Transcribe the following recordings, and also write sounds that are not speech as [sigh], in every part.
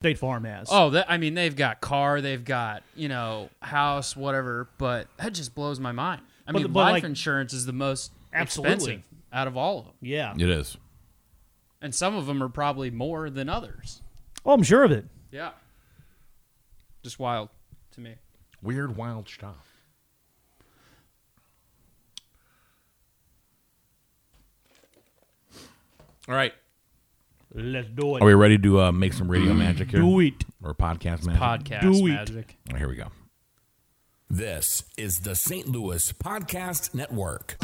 State Farm has. Oh, that, I mean, they've got car, they've got you know house, whatever. But that just blows my mind. I But- mean, but, life like- insurance is the most Absolutely. expensive out of all of them, yeah. It is. and some of them are probably more than others. Oh, I'm sure of it. Yeah, just wild to me. Weird, wild stuff. All right. Let's do it. Are we ready to uh, make some radio magic here? Do it. Or podcast magic? Podcast Do it. magic. Oh, here we go. This is the St. Louis Podcast Network.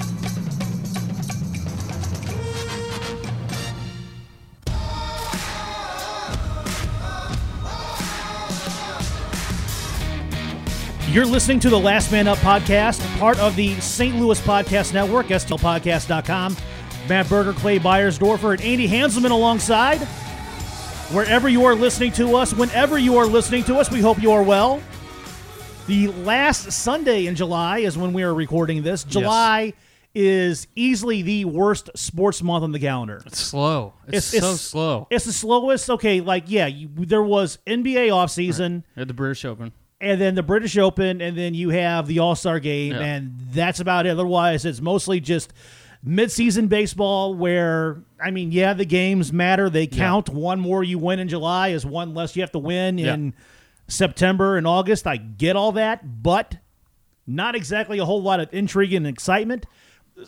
You're listening to the Last Man Up podcast, part of the St. Louis Podcast Network, STLPodcast.com. Matt Berger, Clay Byersdorfer, and Andy Hanselman alongside. Wherever you are listening to us, whenever you are listening to us, we hope you are well. The last Sunday in July is when we are recording this. July is easily the worst sports month on the calendar. It's slow. It's, so slow. It's the slowest. Okay, like yeah, you, there was NBA offseason At the British Open. and then the British Open, and then you have the All Star game, Yeah. and that's about it. Otherwise, it's mostly just midseason baseball where, I mean, yeah, the games matter. They count. One more you win in July is one less you have to win Yeah. in September and August. I get all that, but not exactly a whole lot of intrigue and excitement.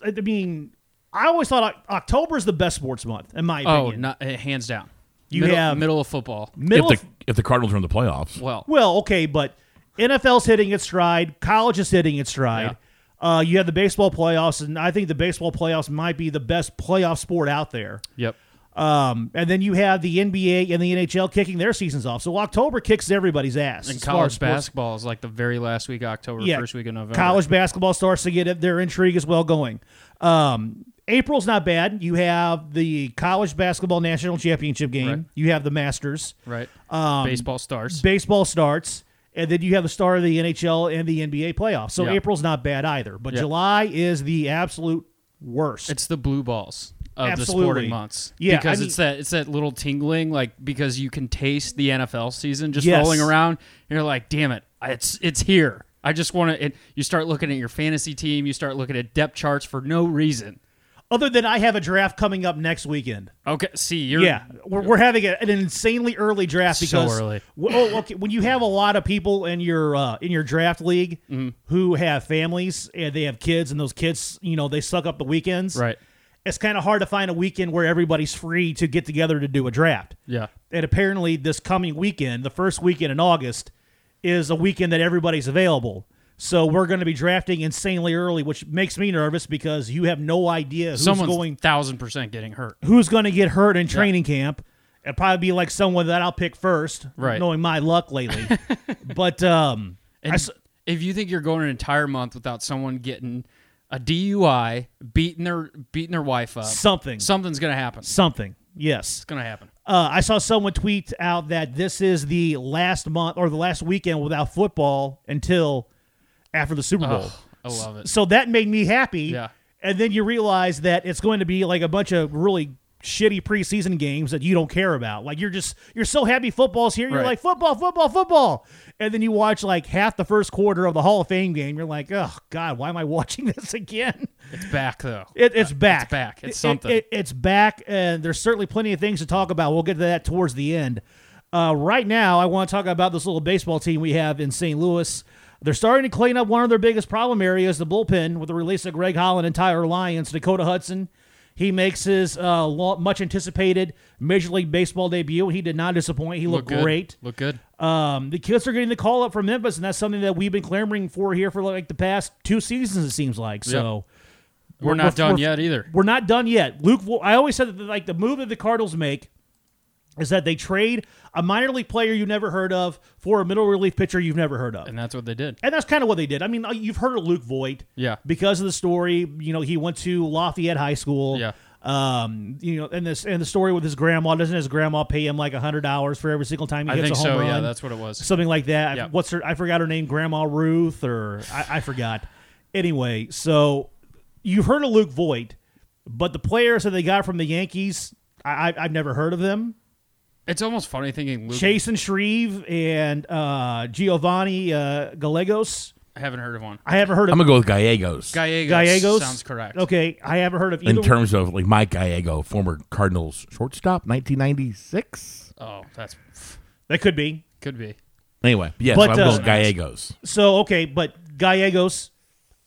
I mean, I always thought October is the best sports month, in my Oh, opinion. not, uh, hands down. You middle, have- middle of football. Middle if of- the if the Cardinals are in the playoffs, Well, Well, okay, but NFL's hitting its stride. College is hitting its stride. Uh, you have the baseball playoffs, and I think the baseball playoffs might be the best playoff sport out there. yep. Um, and then you have the NBA and the NHL kicking their seasons off. So October kicks everybody's ass. And college basketball is like the very last week of October, Yeah, first week of November. College basketball starts to get their intrigue as well going. Um, April's not bad. You have the college basketball national championship game. Right. You have the Masters. right? Um, Baseball starts. baseball starts, and then you have the start of the NHL and the NBA playoffs. So Yeah. April's not bad either, but Yeah. July is the absolute worst. It's the blue balls of the sporting months. Yeah, I because mean- it's that it's that little tingling, like because you can taste the NFL season just Yes. rolling around. You're like, damn it, it's it's here. I just want to. You start looking at your fantasy team. You start looking at depth charts for no reason. Other than I have a draft coming up next weekend. Okay, see, you're Yeah, we're, we're having a, an insanely early draft So because early. Well, oh, okay, when you have a lot of people in your uh, in your draft league Mm-hmm. who have families and they have kids, and those kids, you know, they suck up the weekends. right. It's kind of hard to find a weekend where everybody's free to get together to do a draft. Yeah, And apparently, this coming weekend, the first weekend in August, is a weekend that everybody's available. So we're going to be drafting insanely early, which makes me nervous because you have no idea who's someone's going thousand percent getting hurt. who's going to get hurt in training camp. It'll probably be like someone that I'll pick first, Right. knowing my luck lately. [laughs] but um, I if you think you're going an entire month without someone getting a DUI, beating their beating their wife up, something, something's gonna happen. Something, yes. It's gonna happen. Uh, I saw someone tweet out that this is the last month or the last weekend without football until after the Super Bowl. Oh, I love it. So that made me happy. Yeah. And then you realize that it's going to be like a bunch of really shitty preseason games that you don't care about. Like you're just you're so happy football's here. You're Right. like football, football, football. And then you watch like half the first quarter of the Hall of Fame game. You're like, oh God, why am I [laughs] watching this again? It's back though. It, it's back. It's back. It's It- something. it- it's back, and there's certainly plenty of things to talk about. We'll get to that towards the end. Uh, right now, I want to talk about this little baseball team we have in St. Louis. They're starting to clean up one of their biggest problem areas, the bullpen, with the release of Greg Holland and Tyler Lyons. Dakota Hudson, he makes his uh, much anticipated Major League Baseball debut. He did not disappoint. He looked good. great. Look good. Um, the kids are getting the call up from Memphis, and that's something that we've been clamoring for here for like the past two seasons. It seems like so. We're, not done yet either. We're not done yet. Luke, I always said that like the move that the Cardinals make is that they trade a minor league player you've never heard of for a middle relief pitcher you've never heard of. And that's what they did. And that's kind of what they did. I mean, uh, you've heard of Luke Voit. Yeah. Because of the story, you know, he went to Lafayette High School. Yeah. Um, you know, and this and the story with his grandma doesn't his grandma pay him like a hundred dollars for every single time he I hits a home so. run? Yeah, that's what it was. something like that. Yeah. What's her? I forgot her name. Grandma Ruth, or I, I forgot. Anyway, so you've heard of Luke Voit, but the players that they got from the Yankees, I, I, I've never heard of them. It's almost funny thinking Luke. Chasen Shreve and uh, Giovanny uh, Gallegos. I haven't heard of one. I haven't heard of I'm gonna go with Gallegos. Gallegos, Gallegos. sounds correct. Okay, I haven't heard of in either. terms of like Mike Gallego, former Cardinals shortstop, 1996. Oh, that's that could be. could be. Anyway, yes, But, so I'm uh, going with Gallegos. So okay, but Gallegos,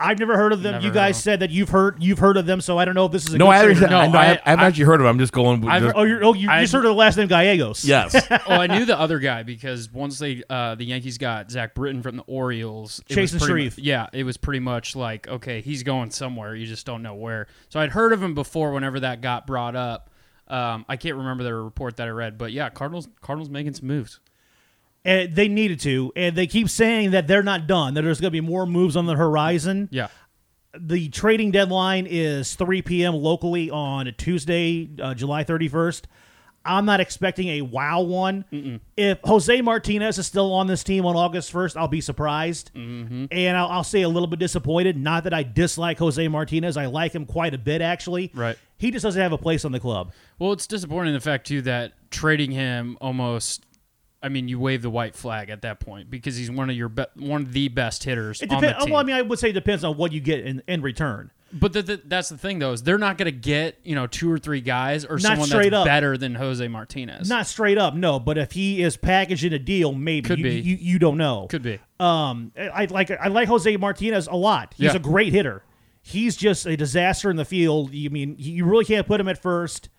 I've never heard of them. Never you guys of said that you've heard you've heard of them, so I don't know if this is a No, good I haven't. No, I, no, I, have I, actually heard of him. I'm just going. With I've- just- Oh, you're oh you I- just heard of the last name Gallegos. yes. [laughs] oh, I knew the other guy because once they uh, the Yankees got Zach Britton from the Orioles, Chase and pretty Shreve. yeah, it was pretty much like okay, he's going somewhere. You just don't know where. So I'd heard of him before. Whenever that got brought up, um, I can't remember the report that I read, but yeah, Cardinals Cardinals making some moves. And they needed to, and they keep saying that they're not done. That there's going to be more moves on the horizon. Yeah, The trading deadline is 3 p.m. locally on Tuesday, uh, July 31st. I'm not expecting a wow one. If Jose Martinez is still on this team on August 1st, I'll be surprised. Mm-hmm. And I'll, I'll say a little bit disappointed. Not that I dislike Jose Martinez. I like him quite a bit, actually. Right. He just doesn't have a place on the club. Well, it's disappointing the fact too that trading him almost. I mean, you wave the white flag at that point because he's one of your be- one of the best hitters It on the depends. team. Well, I mean, I would say it depends on what you get in, in return. But the, the, that's the thing, though, is they're not going to get you know two or three guys or Not someone that's up. better than Jose Martinez. Not straight up, no. But if he is packaged in a deal, maybe Could you, be. You, you don't know. Could be. Um, I I like I like Jose Martinez a lot. He's Yeah. a great hitter. He's just a disaster in the field. You mean you really can't put him at first.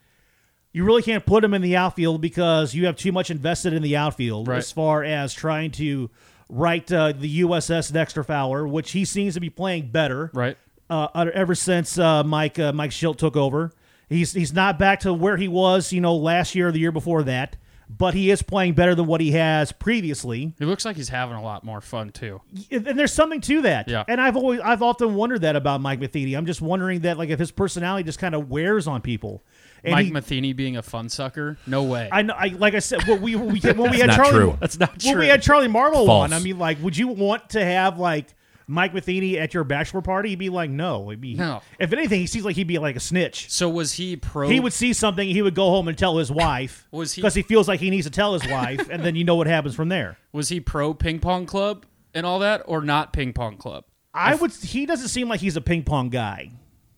You really can't put him in the outfield because you have too much invested in the outfield Right. as far as trying to right uh, the USS Dexter Fowler, which he seems to be playing better Right. uh, ever since uh, Mike uh, Mike Shildt took over. He's he's not back to where he was, you know, last year or the year before that, but he is playing better than what he has previously. He looks like he's having a lot more fun too. And there's something to that. Yeah. And I've always I've often wondered that about Mike Matheny. I'm just wondering that like if his personality just kind of wears on people. And Mike he- Matheny being a fun sucker? No way. I know. I like I said. Well, we we [laughs] when we had not Charlie. true. That's not When true. we had Charlie Marlowe False. on, I mean, like, would you want to have like Mike Matheny at your bachelor party? He'd be like, no. He'd be, No. If anything, he seems like he'd be like a snitch. so was he pro? He would see something, he would go home and tell his wife. [laughs] Was he- Because he feels like he needs to tell his wife, and then you know what happens from there. was he pro ping pong club and all that, or not ping pong club? I would. He doesn't seem like he's a ping pong guy.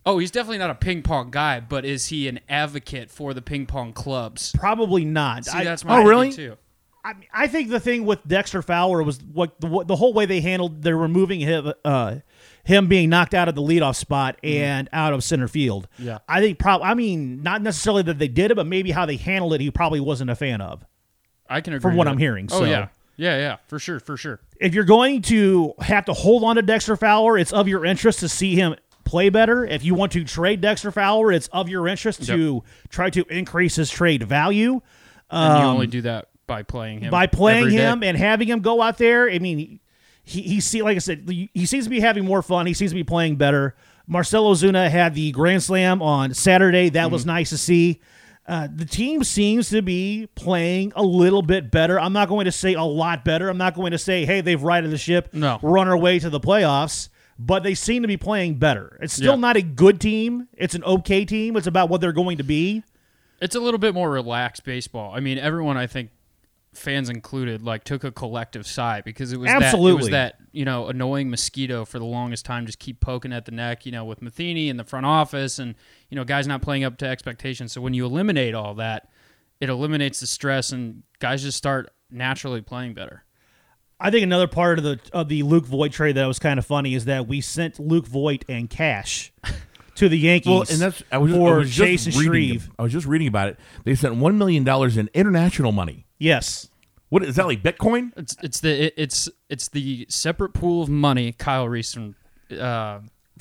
Oh, he's definitely not a ping pong guy, but is he an advocate for the ping pong clubs? Probably not. See, I, that's Oh, my really? thinking, too. I, mean, I think the thing with Dexter Fowler was what the, what the whole way they handled. They're removing him, uh, him being knocked out of the leadoff spot and out of center field. Mm-hmm. Yeah. I think probably. I mean, not necessarily that they did it, but maybe how they handled it. He probably wasn't a fan of. I can agree From what I'm hearing, Oh so- yeah, yeah, yeah, for sure, for sure. if you're going to have to hold on to Dexter Fowler, it's of your interest to see him play better. If you want to trade Dexter Fowler, it's of your interest to try to increase his trade value And you only do that by playing him. Um, by playing every day. him and having him go out there. I mean, he he see like I said, he seems to be having more fun. He seems to be playing better. Marcell Ozuna had the grand slam on Saturday. That Mm-hmm. was nice to see. Uh, the team seems to be playing a little bit better. I'm not going to say a lot better. I'm not going to say, hey, they've righted the ship. No. We're on our way to the playoffs. But they seem to be playing better. It's still Yeah. not a good team. It's an okay team. It's about what they're going to be. It's a little bit more relaxed baseball. I mean, everyone I think fans included like took a collective sigh because it was that it Absolutely. was that, you know, annoying mosquito for the longest time just keep poking at the neck, you know, with Matheny in the front office and, you know, guys not playing up to expectations. So when you eliminate all that, it eliminates the stress and guys just start naturally playing better. I think another part of the of the Luke Voit trade that was kind of funny is that we sent Luke Voit and cash [laughs] to the Yankees. Well, and that's I was, just, I for was just Chase reading. Shreve. I was just reading about it. They sent one million dollars in international money. Yes, What is that like Bitcoin? It's it's the it, it's it's the separate pool of money Kyle Reis from uh,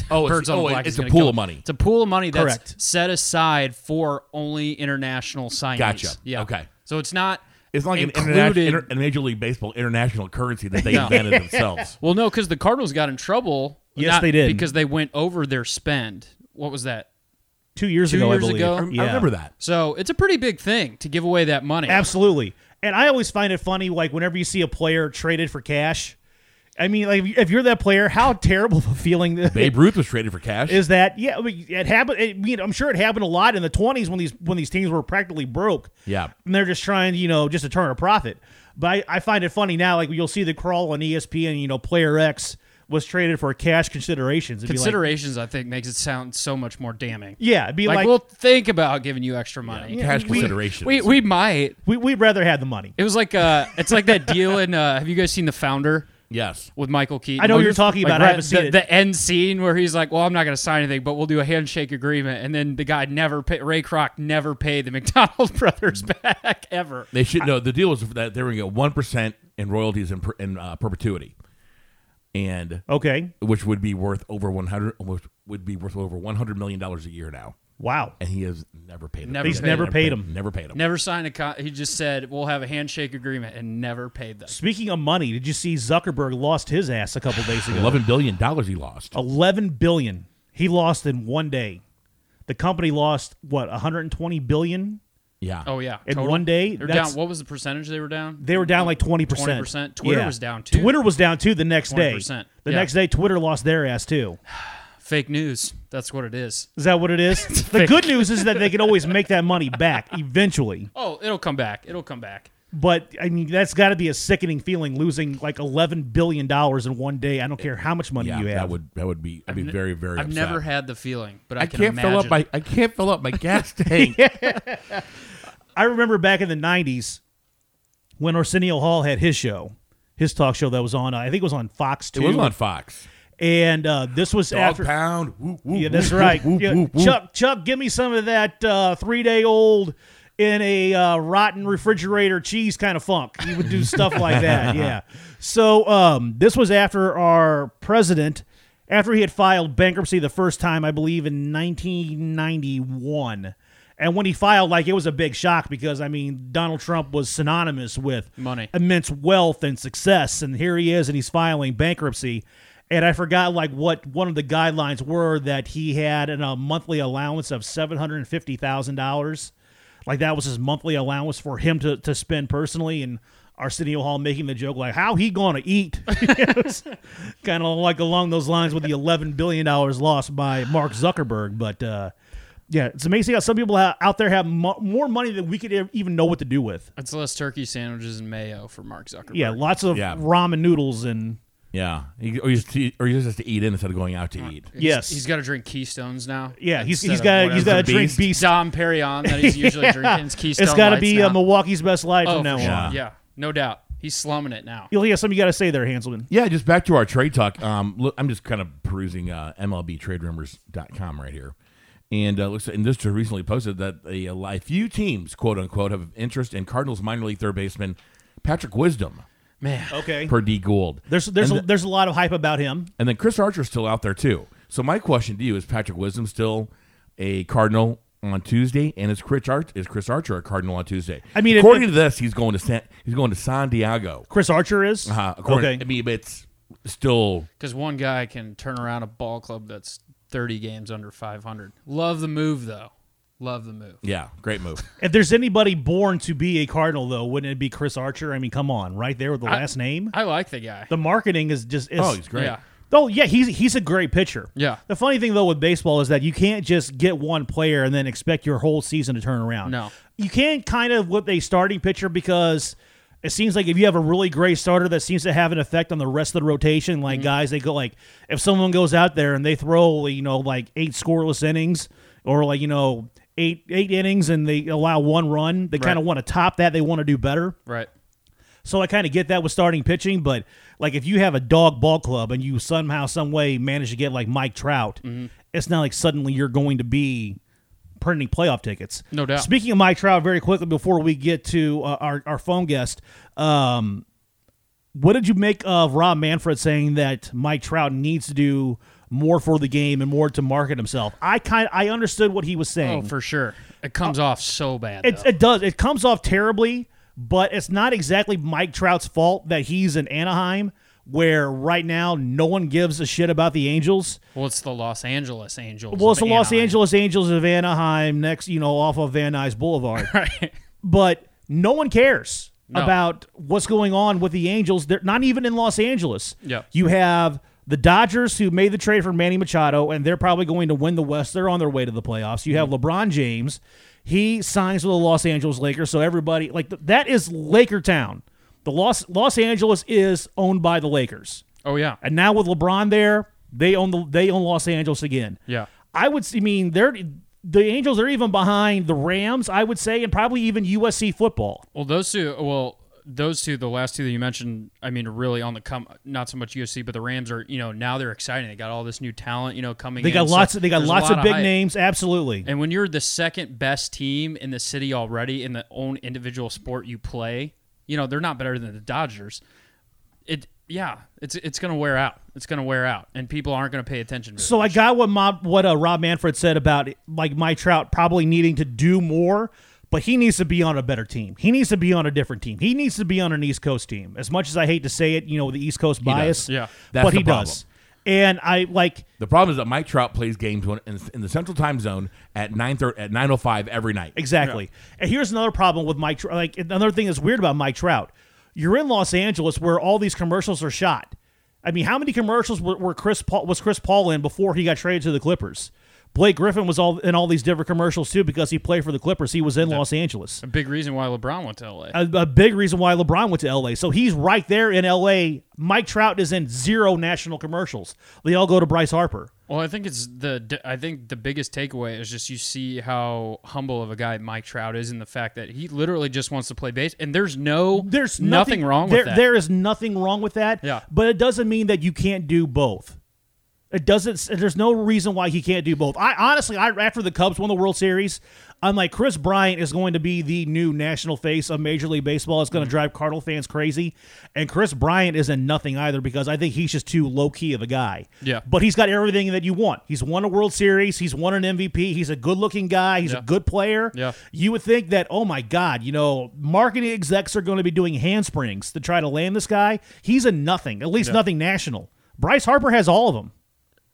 Oh, Birds it's, on oh, Black it's is a pool go. of money. It's a pool of money that's Correct. set aside for only international signings. Gotcha. Yeah. Okay. So it's not. It's not like an included. international, inter, a Major League Baseball international currency that they [laughs] No. invented themselves. [laughs] well, no, because the Cardinals got in trouble. Yes, not they did. because they went over their spend. What was that? two years Two ago. years I believe. ago? I, Yeah. I remember that. So it's a pretty big thing to give away that money. Absolutely. And I always find it funny, like whenever you see a player traded for cash, I mean, like if you're that player, how terrible of a feeling Babe Ruth was traded for cash. is that? Yeah, I mean, it happened. I mean, I'm sure it happened a lot in the 20s when these when these teams were practically broke. Yeah. and they're just trying, you know, just to turn a profit. But I, I find it funny now. Like you'll see the crawl on ESPN. You know, player X was traded for cash considerations. It'd be like- Considerations, I think, makes it sound so much more damning. yeah, it'd be Like, like, we'll think about giving you extra money. cash we- considerations. We we might. we, we'd rather have the money. It was like uh, it's like that deal in. Uh, have you guys seen the Founder? Yes. with Michael Keaton. I know what you're talking like, about. I haven't seen the, it. the end scene where he's like, "Well, I'm not going to sign anything, but we'll do a handshake agreement." And then the guy never pay, Ray Kroc never paid the [laughs] McDonald brothers back [laughs] ever. They should know. The deal was that they were going to get one percent in royalties in, per, in uh, perpetuity, and Okay, which would be worth over one hundred. Would be worth over one hundred million dollars a year now. Wow. And he has never paid him. Never He's paid never him. paid him. Never paid him. Never signed a. Con- he just said, "We'll have a handshake agreement," and never paid them. Speaking of money, did you see Zuckerberg lost his ass a couple days ago? Eleven billion dollars he lost. 11 billion he lost in one day. The company lost what 120 billion. Yeah. Oh yeah, In total? one day? They're down. What was the percentage they were down? They were down like 20 percent. 20%. Twitter was down, too. Twitter was down too the next day. 20%. The Yeah. next day, Twitter lost their ass too. Fake news. That's what it is. Is that what it is? [laughs] the fake. good news is that they [laughs] can always make that money back eventually. Oh, it'll come back. It'll come back. But I mean, that's got to be a sickening feeling losing like 11 billion dollars in one day. I don't care how much money Yeah, you have. that would that would be I'd be very very. I've upset. never had the feeling, but I, I can can't fill up imagine. my I can't fill up my [laughs] gas tank. I remember back in the '90s when Arsenio Hall had his show, his talk show that was on. Uh, I think it was on Fox It was on Fox. And uh, this was Dog after. pound. Woo, woo, Yeah, that's woo, right. woo, Yeah, woo, woo. Chuck, Chuck, give me some of that uh, three-day-old in a uh, rotten refrigerator cheese kind of funk. He would do stuff like that. [laughs] Yeah. So um, this was after our president, after he had filed bankruptcy the first time, I believe, in 1991. And when he filed, like it was a big shock because I mean Donald Trump was synonymous with Money. immense wealth and success, and here he is, and he's filing bankruptcy. And I forgot like what one of the guidelines were that he had in a monthly allowance of seven hundred and fifty thousand dollars. Like that was his monthly allowance for him to, to spend personally. And Arsenio Hall making the joke like, "How he gonna eat?" [laughs] kind of like along those lines with the eleven billion dollars lost by Mark Zuckerberg. But uh, yeah, it's amazing how some people ha- out there have mo- more money than we could even know what to do with. It's less turkey sandwiches and mayo for Mark Zuckerberg. Yeah, lots of Yeah. ramen noodles and Yeah, he, or, he just, or he just has to eat in instead of going out to eat. He's- yes. he's got to drink Keystones now. yeah, he's instead he's of got he's got to drink Beast. beast. Dom Perignon that he's usually [laughs] drinking. It's Keystone. It's got to Lights be now. uh, Milwaukee's best light Oh, from now for on. sure. Yeah, no doubt. He's slumming it now. You'll hear something you got to say there, Hanselman. Yeah, just back to our trade talk. Um, look, I'm just kind of perusing uh, MLBTradeRumors.com right here, and uh, looks and this just recently posted that a, a few teams, quote unquote, have interest in Cardinals minor league third baseman Patrick Wisdom Man, Okay. per D Goold. There's there's a, the- there's a lot of hype about him. and then Chris Archer's still out there too. So my question to you is: Patrick Wisdom still a Cardinal on Tuesday, and is Chris Archer is Chris Archer a Cardinal on Tuesday? I mean, if- according if- to this, he's going to San, he's going to San Diego. Chris Archer is. Uh, according, okay. I mean, it's still because one guy can turn around a ball club that's 30 games under 500. Love the move though. Love the move. yeah, great move. [laughs] If there's anybody born to be a Cardinal, though, wouldn't it be Chris Archer? I mean, come on, right there with the I- last name. I like the guy. the marketing is just. Is, Oh, he's great. Yeah. Oh yeah, he's he's a great pitcher. Yeah. The funny thing though with baseball is that you can't just get one player and then expect your whole season to turn around. No. You can kind of with a starting pitcher because it seems like if you have a really great starter that seems to have an effect on the rest of the rotation, like Mm-hmm. guys, they go like if someone goes out there and they throw you know like eight scoreless innings or like you know eight eight innings and they allow one run, they kind of want to top that. They want to do better. Right. So I kind of get that with starting pitching, but like if you have a dog ball club and you somehow, some way manage to get like Mike Trout, Mm-hmm. it's not like suddenly you're going to be printing playoff tickets. No doubt. Speaking of Mike Trout, very quickly before we get to uh, our our phone guest, um, what did you make of Rob Manfred saying that Mike Trout needs to do more for the game and more to market himself? I kind I understood what he was oh, saying. Oh, for sure. It comes uh, off so bad. It, it does. It comes off terribly, but it's not exactly Mike Trout's fault that he's in Anaheim, where right now no one gives a shit about the Angels. well, it's the Los Angeles Angels. Well, it's the Los Angeles Angels of Anaheim, next, you know, off of Van Nuys Boulevard. [laughs] Right. but no one cares. No. about what's going on with the Angels. They're not even in Los Angeles. Yeah. You have the Dodgers who made the trade for Manny Machado, and they're probably going to win the West. They're on their way to the playoffs. You have mm-hmm. LeBron James. He signs with the Los Angeles Lakers, so everybody like th- that is Laker town. The Los Los Angeles is owned by the Lakers, Oh yeah. and now with LeBron there, they own the they own Los Angeles again. Yeah. I would. I mean, they're the Angels are even behind the Rams. I would say, and probably even USC football. Well, those two. Well, those two, the last two that you mentioned, I mean, really on the come. Not so much UFC, but the Rams are. You know, now they're exciting. They got all this new talent. You know, coming. They in. got So lots. Of, they got lots lot of big hype. names. Absolutely. And when you're the second best team in the city already in the own individual sport you play, you know they're not better than the Dodgers. It. Yeah, it's it's gonna wear out. It's gonna wear out, and people aren't gonna pay attention. To So it. I got what Mob, what uh, Rob Manfred said about like Mike Trout probably needing to do more, but he needs to be on a better team. He needs to be on a different team. He needs to be on an East Coast team. As much as I hate to say it, you know, the East Coast bias. Yeah. That's but the he problem. does. And I like The problem is that Mike Trout plays games when, in, in the Central Time Zone at nine thirty at nine oh five every night. Exactly. And here's another problem with Mike. Tr- Like another thing that's weird about Mike Trout. You're in Los Angeles where all these commercials are shot. I mean, how many commercials were, were Chris Paul was Chris Paul in before he got traded to the Clippers? Blake Griffin was all in all these different commercials too because he played for the Clippers. He was in Los Angeles. a big reason why LeBron went to LA. A, a big reason why LeBron went to LA. So he's right there in LA. Mike Trout is in zero national commercials. They all go to Bryce Harper. Well, I think it's the. I think the biggest takeaway is just you see how humble of a guy Mike Trout is, and the fact that he literally just wants to play base, and there's no, There's nothing, nothing, wrong there, with that. There is nothing wrong with that. Yeah. But it doesn't mean that you can't do both. It doesn't. There's no reason why he can't do both. I honestly, I after the Cubs won the World Series, I'm like Kris Bryant is going to be the new national face of Major League Baseball. It's Mm-hmm. going to drive Cardinal fans crazy, and Kris Bryant isn't nothing either because I think he's just too low key of a guy. Yeah. But he's got everything that you want. He's won a World Series. He's won an MVP. He's a good looking guy. He's Yeah. a good player. Yeah. You would think that, oh my God, you know, marketing execs are going to be doing handsprings to try to land this guy. He's a nothing, at least nothing national. Bryce Harper has all of them.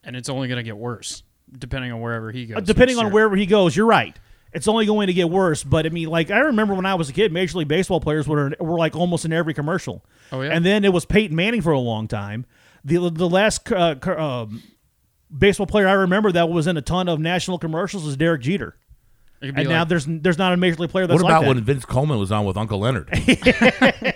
And it's only going to get worse depending on wherever he goes. Uh, Depending on year. wherever he goes, you're right. It's only going to get worse. But I mean, like I remember when I was a kid, Major League Baseball players were were like almost in every commercial. Oh, yeah? And then it was Peyton Manning for a long time. The the last uh, um, baseball player I remember that was in a ton of national commercials was Derek Jeter. It could be And now there's there's not a major league player that's What about like that. when Vince Coleman was on with Uncle Leonard? [laughs]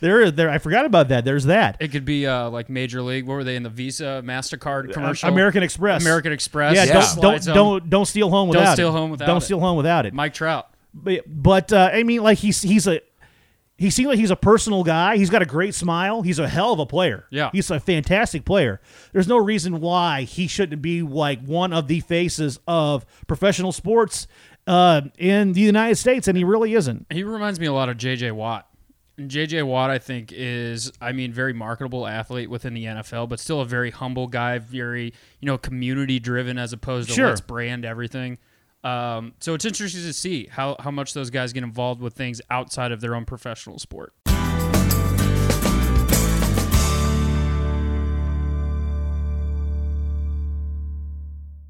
There, there. I forgot about that. There's that. it could be uh, like Major League. What were they in the Visa Mastercard commercial? Uh, American Express. American Express. Yeah, Yeah. don't don't, don't don't steal home without. Don't without steal it. home without don't it. steal home without it. Mike Trout. But, but uh, I mean, like he's he's a he seems like he's a personal guy. He's got a great smile. He's a hell of a player. Yeah. he's a fantastic player. There's no reason why he shouldn't be like one of the faces of professional sports uh, in the United States, and he really isn't. He reminds me a lot of J.J. Watt. And J.J. Watt, I think, is I mean, very marketable athlete within the NFL, but still a very humble guy, very you know community driven as opposed to Sure. let's brand everything. Um, so it's interesting to see how how much those guys get involved with things outside of their own professional sport.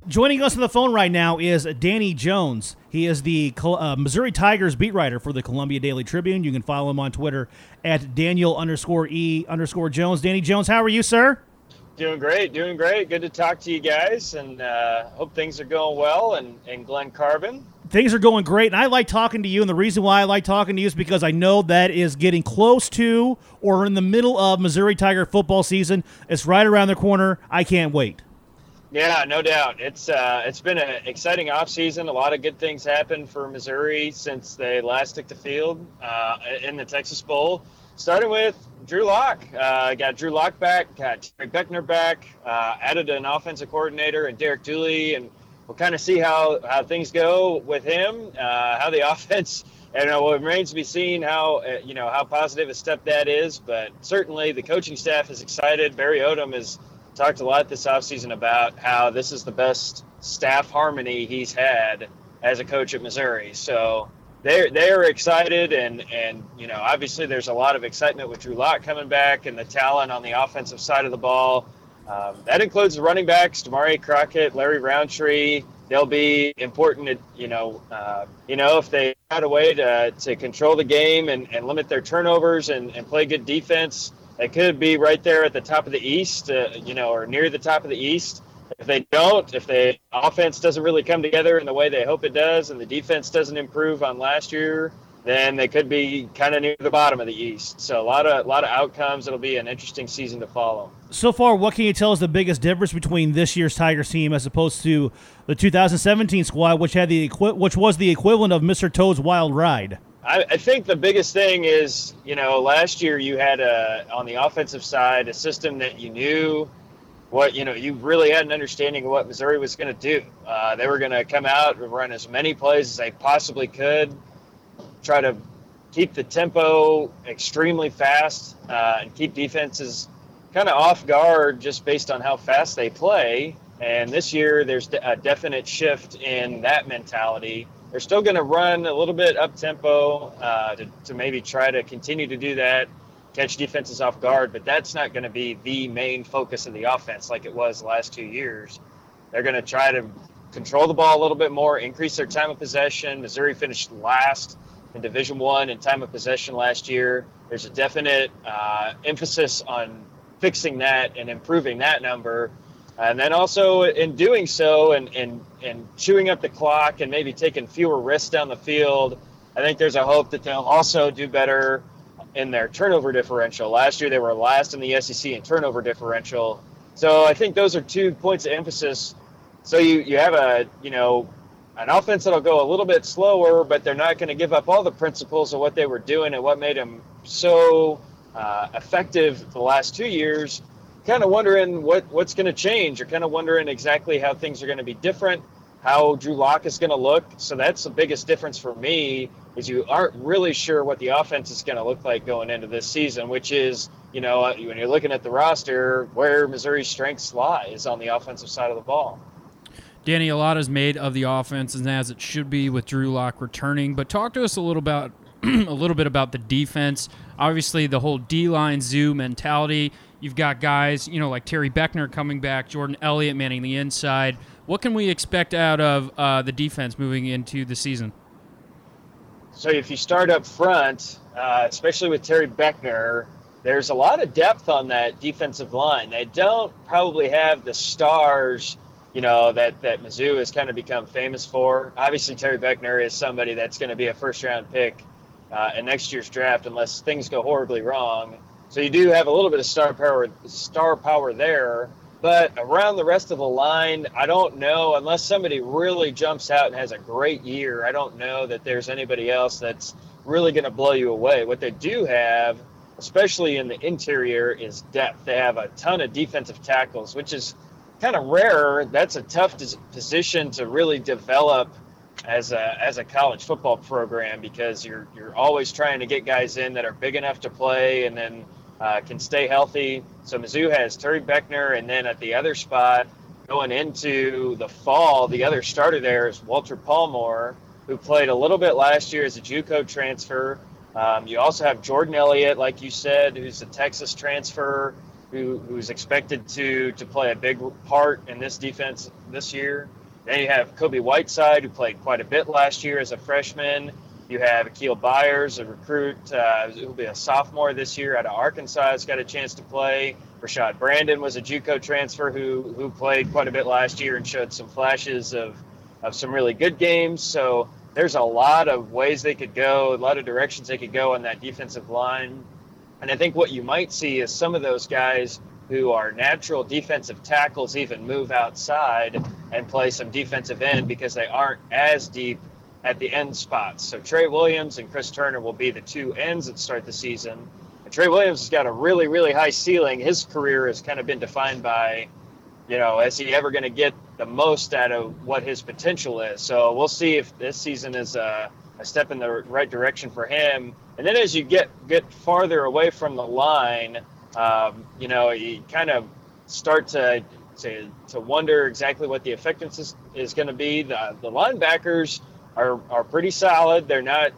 Joining us on the phone right now is Danny Jones. He is the uh, Missouri Tigers beat writer for the Columbia Daily Tribune. You can follow him on Twitter at Daniel underscore E underscore Jones. Danny Jones, how are you, sir? Doing great, doing great. Good to talk to you guys, and uh, hope things are going well. And, and Glen Carbon, Things are going great, and I like talking to you. And the reason why I like talking to you is because I know that is getting close to or in the middle of Missouri Tiger football season. It's right around the corner. I can't wait. yeah, no doubt. It's uh, it's been an exciting off season. A lot of good things happened for Missouri since they last took the field uh, in the Texas Bowl. Starting with Drew Lock, uh, got Drew Lock back, got Terry Beckner back, uh, added an offensive coordinator and Derek Dooley, and we'll kind of see how, how things go with him, uh, how the [laughs] offense. And it remains to be seen how uh, you know how positive a step that is, but certainly the coaching staff is excited. Barry Odom has talked a lot this offseason about how this is the best staff harmony he's had as a coach at Missouri. So they're they're excited, and and you know obviously there's a lot of excitement with Drew Lock coming back and the talent on the offensive side of the ball. Um, that includes the running backs, Damarea Crockett, Larry Rountree, they'll be important. You know, uh, you know if they find a way to, to control the game and, and limit their turnovers and, and play good defense, they could be right there at the top of the East. Uh, you know, or near the top of the East. If they don't, if the offense doesn't really come together in the way they hope it does, and the defense doesn't improve on last year, then they could be kind of near the bottom of the East. So a lot of a lot of outcomes. It'll be an interesting season to follow. So far, what can you tell is the biggest difference between this year's Tigers team as opposed to the 2017 squad, which had the which was the equivalent of Mr. Toad's Wild Ride? I, I think the biggest thing is, you know, last year you had a on the offensive side a system that you knew what you know you really had an understanding of what Missouri was going to do. Uh, they were going to come out and run as many plays as they possibly could, try to keep the tempo extremely fast, uh, and keep defenses kind of off guard just based on how fast they play. And this year, there's a definite shift in that mentality. They're still going to run a little bit up tempo uh, to, to maybe try to continue to do that catch defenses off guard, but that's not going to be the main focus of the offense like it was the last two years. They're going to try to control the ball a little bit more, increase their time of possession. Missouri finished last in Division One in time of possession last year. There's a definite uh, emphasis on fixing that and improving that number. And then also in doing so and, and, and chewing up the clock and maybe taking fewer risks down the field, I think there's a hope that they'll also do better in their turnover differential. Last year they were last in the SEC in turnover differential. So I think those are two points of emphasis. So you, you have a you know an offense that'll go a little bit slower, but they're not going to give up all the principles of what they were doing and what made them so uh, effective the last two years. Kind of wondering what what's going to change. You're kind of wondering exactly how things are going to be different, how Drew Lock is going to look. So that's the biggest difference for me is you aren't really sure what the offense is going to look like going into this season, which is, you know, uh, when you're looking at the roster, where Missouri's strengths lie is on the offensive side of the ball. Danny, a lot is made of the offense, and as it should be with Drew Lock returning. But talk to us a little about [clears throat] a little bit about the defense. Obviously, the whole D line zoo mentality. You've got guys, you know, like Terry Beckner coming back, Jordan Elliott manning the inside. What can we expect out of uh, the defense moving into the season? So if you start up front, uh, especially with Terry Beckner, there's a lot of depth on that defensive line. They don't probably have the stars, you know, that that Mizzou has kind of become famous for. Obviously, Terry Beckner is somebody that's going to be a first round pick uh, in next year's draft unless things go horribly wrong. So you do have a little bit of star power, star power there. But around the rest of the line, I don't know unless somebody really jumps out and has a great year. I don't know that there's anybody else that's really going to blow you away. What they do have, especially in the interior, is depth. They have a ton of defensive tackles, which is kind of rare. That's a tough position to really develop as a as a college football program because you're you're always trying to get guys in that are big enough to play and then uh, can stay healthy. So Mizzou has Terry Beckner, and then at the other spot, going into the fall, the other starter there is Walter Palmore, who played a little bit last year as a JUCO transfer. Um, you also have Jordan Elliott, like you said, who's a Texas transfer, who, who's expected to to play a big part in this defense this year. Then you have Kobie Whiteside, who played quite a bit last year as a freshman. You have Akial Byers, a recruit uh, who'll be a sophomore this year out of Arkansas, has got a chance to play. Rashad Brandon was a JUCO transfer who who played quite a bit last year and showed some flashes of of some really good games. So there's a lot of ways they could go, a lot of directions they could go on that defensive line. And I think what you might see is some of those guys who are natural defensive tackles even move outside and play some defensive end because they aren't as deep at the end spots. So Tre Williams and Chris Turner will be the two ends that start the season. And Tre Williams has got a really, really high ceiling. His career has kind of been defined by, you know, is he ever going to get the most out of what his potential is? So we'll see if this season is a, a step in the right direction for him. And then as you get get farther away from the line, um, you know, you kind of start to to, to wonder exactly what the effectiveness is, is going to be. The, the linebackers are are pretty solid. They're not,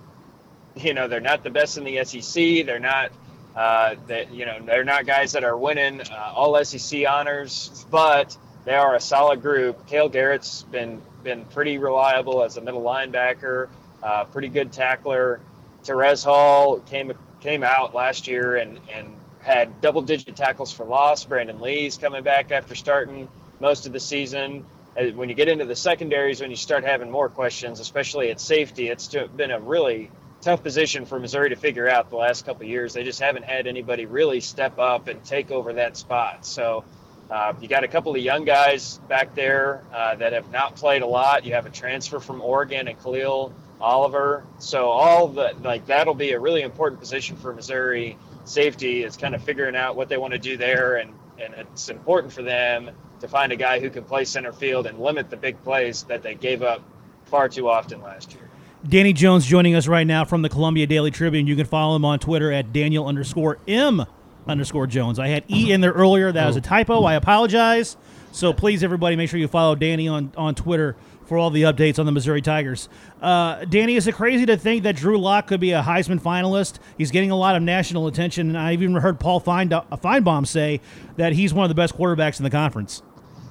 you know, they're not the best in the SEC. They're not, uh, that you know, they're not guys that are winning uh, all SEC honors, but they are a solid group. Cale Garrett's been been pretty reliable as a middle linebacker, uh, pretty good tackler. Terez Hall came came out last year and and had double digit tackles for loss. Brandon Lee's coming back after starting most of the season. When you get into the secondaries, when you start having more questions, especially at safety, it's been a really tough position for Missouri to figure out the last couple years. They just haven't had anybody really step up and take over that spot. So uh, you got a couple of young guys back there uh, that have not played a lot. You have a transfer from Oregon and Khalil Oliver. So all the like that'll be a really important position for Missouri safety is kind of figuring out what they want to do there, and and it's important for them to find a guy who can play center field and limit the big plays that they gave up far too often last year. Danny Jones joining us right now from the Columbia Daily Tribune. You can follow him on Twitter at Daniel underscore M underscore Jones. I had E in there earlier. That was a typo. I apologize. So please, everybody, make sure you follow Danny on, on Twitter for all the updates on the Missouri Tigers. Uh, Danny, is it crazy to think that Drew Lock could be a Heisman finalist? He's getting a lot of national attention, and I've even heard Paul Finebaum say that he's one of the best quarterbacks in the conference.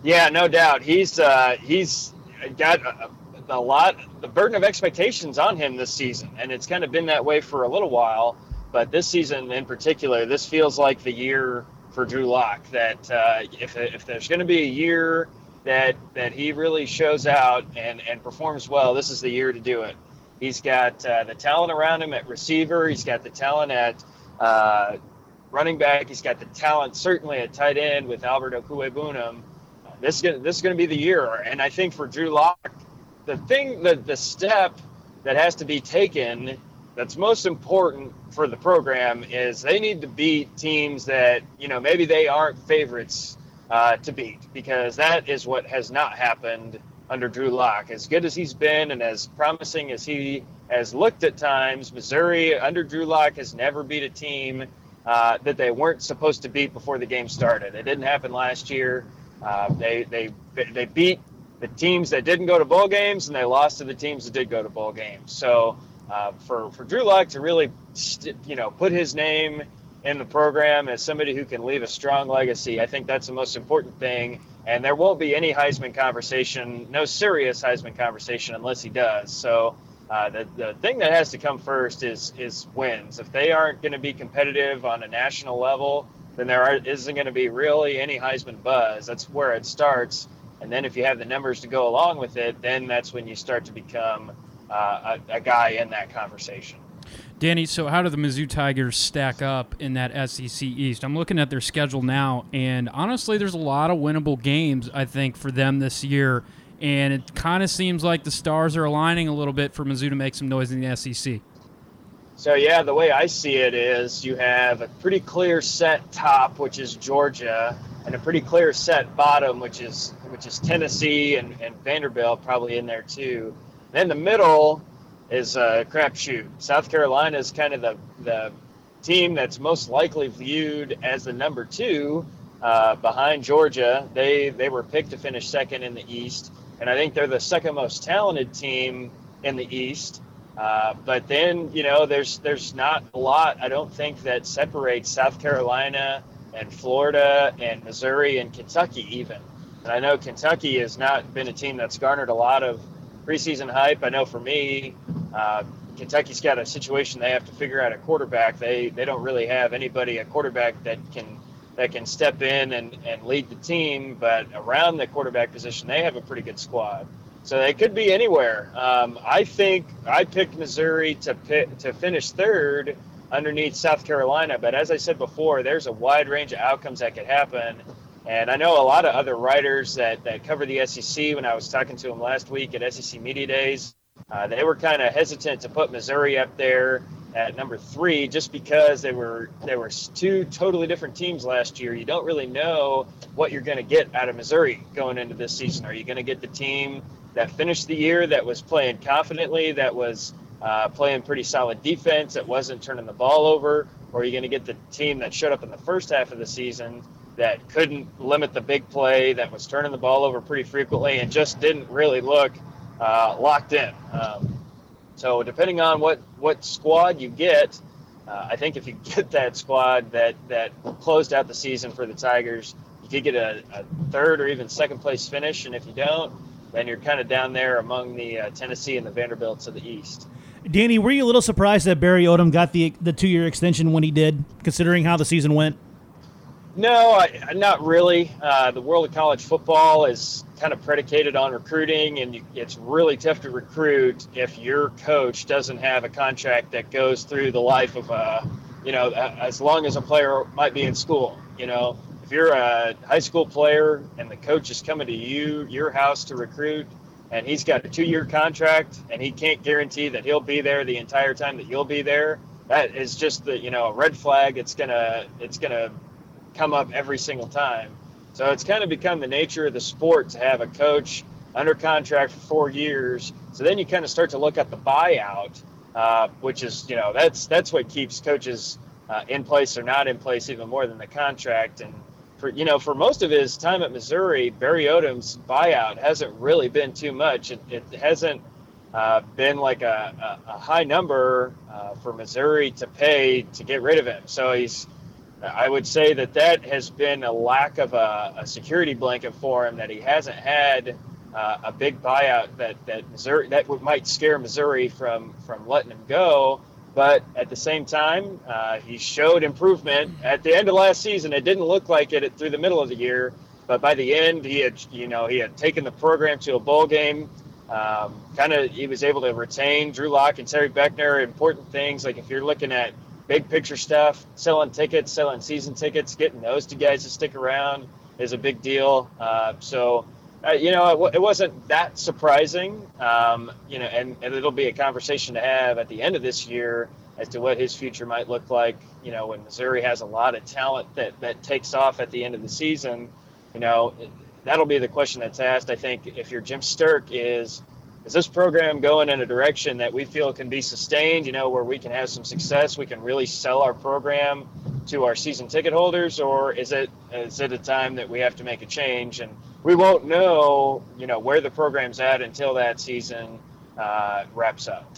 Yeah, no doubt. He's uh, he's got a, a lot, the burden of expectations on him this season, and it's kind of been that way for a little while. But this season in particular, this feels like the year for Drew Lock. That uh, if, if there's going to be a year that that he really shows out and and performs well, this is the year to do it. He's got uh, the talent around him at receiver. He's got the talent at uh, running back. He's got the talent certainly at tight end with Albert Okwuegbunam. This is gonna, this is going to be the year, and I think for Drew Lock, the thing that the step that has to be taken that's most important for the program is they need to beat teams that you know maybe they aren't favorites uh, to beat because that is what has not happened under Drew Lock. As good as he's been and as promising as he has looked at times, Missouri under Drew Lock has never beat a team uh, that they weren't supposed to beat before the game started. It didn't happen last year. Uh, they they they beat the teams that didn't go to bowl games and they lost to the teams that did go to bowl games. So uh, for for Drew Lock to really, you know, put his name in the program as somebody who can leave a strong legacy, I think that's the most important thing. And there won't be any Heisman conversation, no serious Heisman conversation unless he does. So. Uh, the, the thing that has to come first is is wins. If they aren't going to be competitive on a national level, then there isn't going to be really any Heisman buzz. That's where it starts. And then if you have the numbers to go along with it, then that's when you start to become uh, a, a, guy in that conversation. Danny, so how do the Mizzou Tigers stack up in that SEC East? I'm looking at their schedule now, and honestly, there's a lot of winnable games, I think, for them this year. And it kind of seems like the stars are aligning a little bit for Mizzou to make some noise in the SEC. So, yeah, the way I see it is you have a pretty clear set top, which is Georgia, and a pretty clear set bottom, which is which is Tennessee and, and Vanderbilt probably in there too. Then the middle is a crapshoot. South Carolina is kind of the the team that's most likely viewed as the number two uh, behind Georgia. They they were picked to finish second in the East, and I think they're the second most talented team in the East. Uh, but then you know there's there's not a lot I don't think that separates South Carolina and Florida and Missouri and Kentucky even. And I know Kentucky has not been a team that's garnered a lot of preseason hype. I know for me, uh, Kentucky's got a situation they have to figure out a quarterback. They they don't really have anybody a quarterback that can that can step in and, and lead the team. But around the quarterback position, they have a pretty good squad. So they could be anywhere. Um, I think I picked Missouri to pick, to finish third underneath South Carolina. But as I said before, there's a wide range of outcomes that could happen. And I know a lot of other writers that, that cover the SEC. When I was talking to them last week at SEC Media Days, uh, they were kind of hesitant to put Missouri up there at number three just because they were they were two totally different teams last year. You don't really know what you're going to get out of Missouri going into this season. Are you going to get the team that finished the year that was playing confidently, that was uh, playing pretty solid defense that wasn't turning the ball over, or are you going to get the team that showed up in the first half of the season that couldn't limit the big play, that was turning the ball over pretty frequently, and just didn't really look uh, locked in? Um, so depending on what what squad you get, uh, I think if you [laughs] get that squad that that closed out the season for the Tigers, you could get a, a third or even second place finish, and if you don't, then you're kind of down there among the uh, Tennessee and the Vanderbilts of the East. Danny, were you a little surprised that Barry Odom got the the two year extension when he did, considering how the season went? No, I, not really. Uh, the world of college football is kind of predicated on recruiting, and you, it's really tough to recruit if your coach doesn't have a contract that goes through the life of a, you know, as long as a player might be in school. You know, if you're a high school player and the coach is coming to you, your house to recruit, and he's got a two-year contract, and he can't guarantee that he'll be there the entire time that you'll be there, that is just the you know a red flag. It's gonna it's gonna come up every single time. So it's kind of become the nature of the sport to have a coach under contract for four years. So then you kind of start to look at the buyout, uh, which is you know that's that's what keeps coaches uh, in place or not in place even more than the contract. And for you know for most of his time at Missouri, Barry Odom's buyout hasn't really been too much. It, it hasn't uh, been like a, a, a high number uh, for Missouri to pay to get rid of him. So he's I would say that that has been a lack of a, a security blanket for him that he hasn't had uh, a big buyout that that Missouri that might scare Missouri from from letting him go. But at the same time, uh, he showed improvement at the end of last season. It didn't look like it through the middle of the year, but by the end, he had you know he had taken the program to a bowl game. Um, kind of, he was able to retain Drew Lock and Terry Beckner. Important things like if you're looking at big picture stuff, selling tickets, selling season tickets, getting those two guys to stick around is a big deal. Uh, so, uh, you know, it, w- it, wasn't that surprising, um, you know, and, and it'll be a conversation to have at the end of this year as to what his future might look like. You know, when Missouri has a lot of talent that, that takes off at the end of the season, you know, that'll be the question that's asked. I think if you're Jim Sterk is, is this program going in a direction that we feel can be sustained, you know, where we can have some success, we can really sell our program to our season ticket holders, or is it is it a time that we have to make a change? And we won't know, you know, where the program's at until that season uh, wraps up.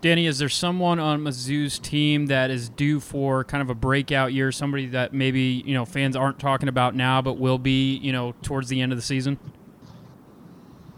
Danny, is there someone on Mizzou's team that is due for kind of a breakout year? Somebody that maybe you know fans aren't talking about now, but will be, you know, towards the end of the season?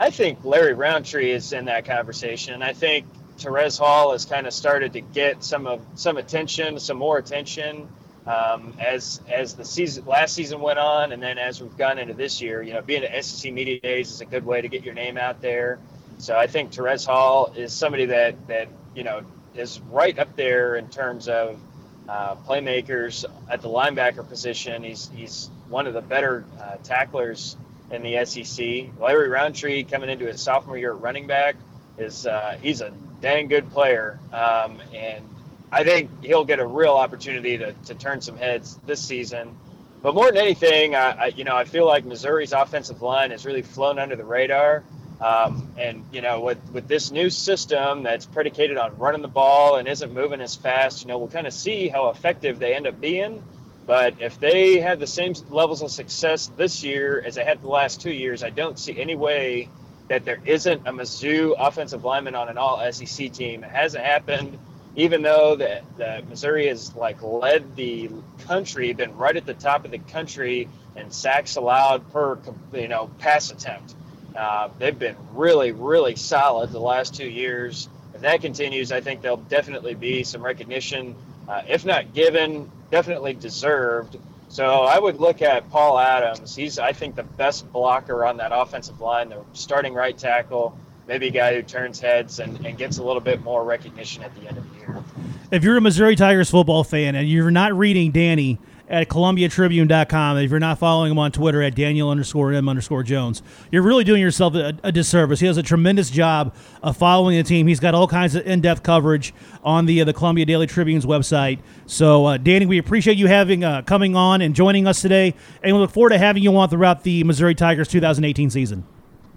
I think Larry Rountree is in that conversation. I think Terez Hall has kind of started to get some of some attention, some more attention um, as as the season last season went on, and then as we've gone into this year. You know, being at SEC Media Days is a good way to get your name out there. So I think Terez Hall is somebody that that you know is right up there in terms of uh, playmakers at the linebacker position. He's he's one of the better uh, tacklers in the SEC. Larry Rountree coming into his sophomore year at running back is uh, he's a dang good player, um, and I think he'll get a real opportunity to, to turn some heads this season. But more than anything, I, I, you know I feel like Missouri's offensive line has really flown under the radar. Um, and you know, with with this new system that's predicated on running the ball and isn't moving as fast, you know, we'll kind of see how effective they end up being. But if they have the same levels of success this year as they had the last two years, I don't see any way that there isn't a Mizzou offensive lineman on an all SEC team. It hasn't happened, even though the, the Missouri has like led the country, been right at the top of the country in sacks allowed per you know pass attempt. Uh, they've been really, really solid the last two years. If that continues, I think there'll definitely be some recognition, uh, if not given, definitely deserved. So I would look at Paul Adams. He's, I think, the best blocker on that offensive line, the starting right tackle, maybe a guy who turns heads and, and gets a little bit more recognition at the end of the year. If you're a Missouri Tigers football fan and you're not reading Danny at ColumbiaTribune.com, if you're not following him on Twitter at Daniel underscore M underscore Jones, you're really doing yourself a, a, disservice. He does a tremendous job of following the team. He's got all kinds of in-depth coverage on the uh, the Columbia Daily Tribune's website. So, uh, Danny, we appreciate you having uh, coming on and joining us today, and we look forward to having you on throughout the Missouri Tigers 2018 season.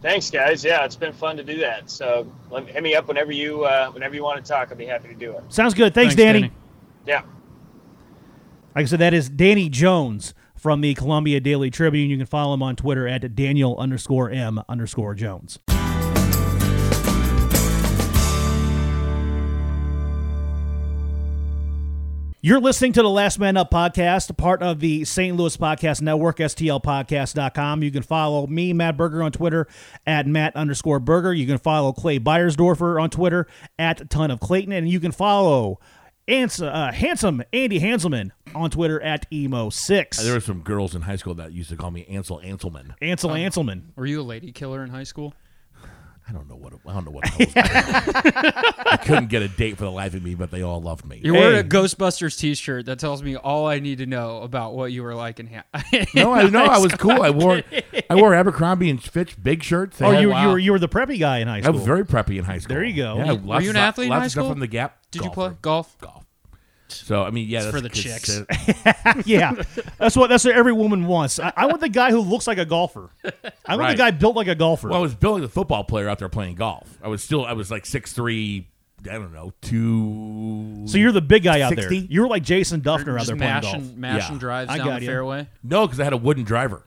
Thanks, guys. Yeah, it's been fun to do that. So, hit me up whenever you uh, whenever you want to talk. I'll be happy to do it. Sounds good. Thanks, Thanks Danny. Danny. Yeah. Like I said, that is Danny Jones from the Columbia Daily Tribune. You can follow him on Twitter at Daniel underscore M underscore Jones. You're listening to the Last Man Up podcast, part of the St. Louis Podcast Network, STLpodcast.com. You can follow me, Matt Berger, on Twitter at Matt underscore Berger. You can follow Clay Beiersdorfer on Twitter at Ton of Clayton. And you can follow Ans- uh, handsome Andy Hanselman on Twitter at Emo6. There were some girls in high school that used to call me Ansel Anselman. Ansel Anselman. Were you a lady killer in high school? I don't know what I don't know what I was. I couldn't get a date for the life of me, but they all loved me. You're wearing a Ghostbusters T-shirt that tells me all I need to know about what you were like in. Ha- [laughs] No, I know I was cool. I wore [laughs] I wore Abercrombie and Fitch big shirts. Oh, had- you, you, were, you were the preppy guy in high school. I was very preppy in high school. There you go. Yeah, Were you an stuff- athlete in high of stuff school? from the Gap. Did you play golf? golf? So I mean, yeah, It's that's for the chicks. [laughs] yeah, that's what that's what every woman wants. I, I want the guy who looks like a golfer. I want Right. the guy built like a golfer. Well, I was building a football player out there playing golf. I was still I was like six three. I don't know two. so you're the big guy out there. You were like Jason Dufner out Just there playing golf. mashing, mashing Yeah. drives I down got the you. fairway. no, because I had a wooden driver.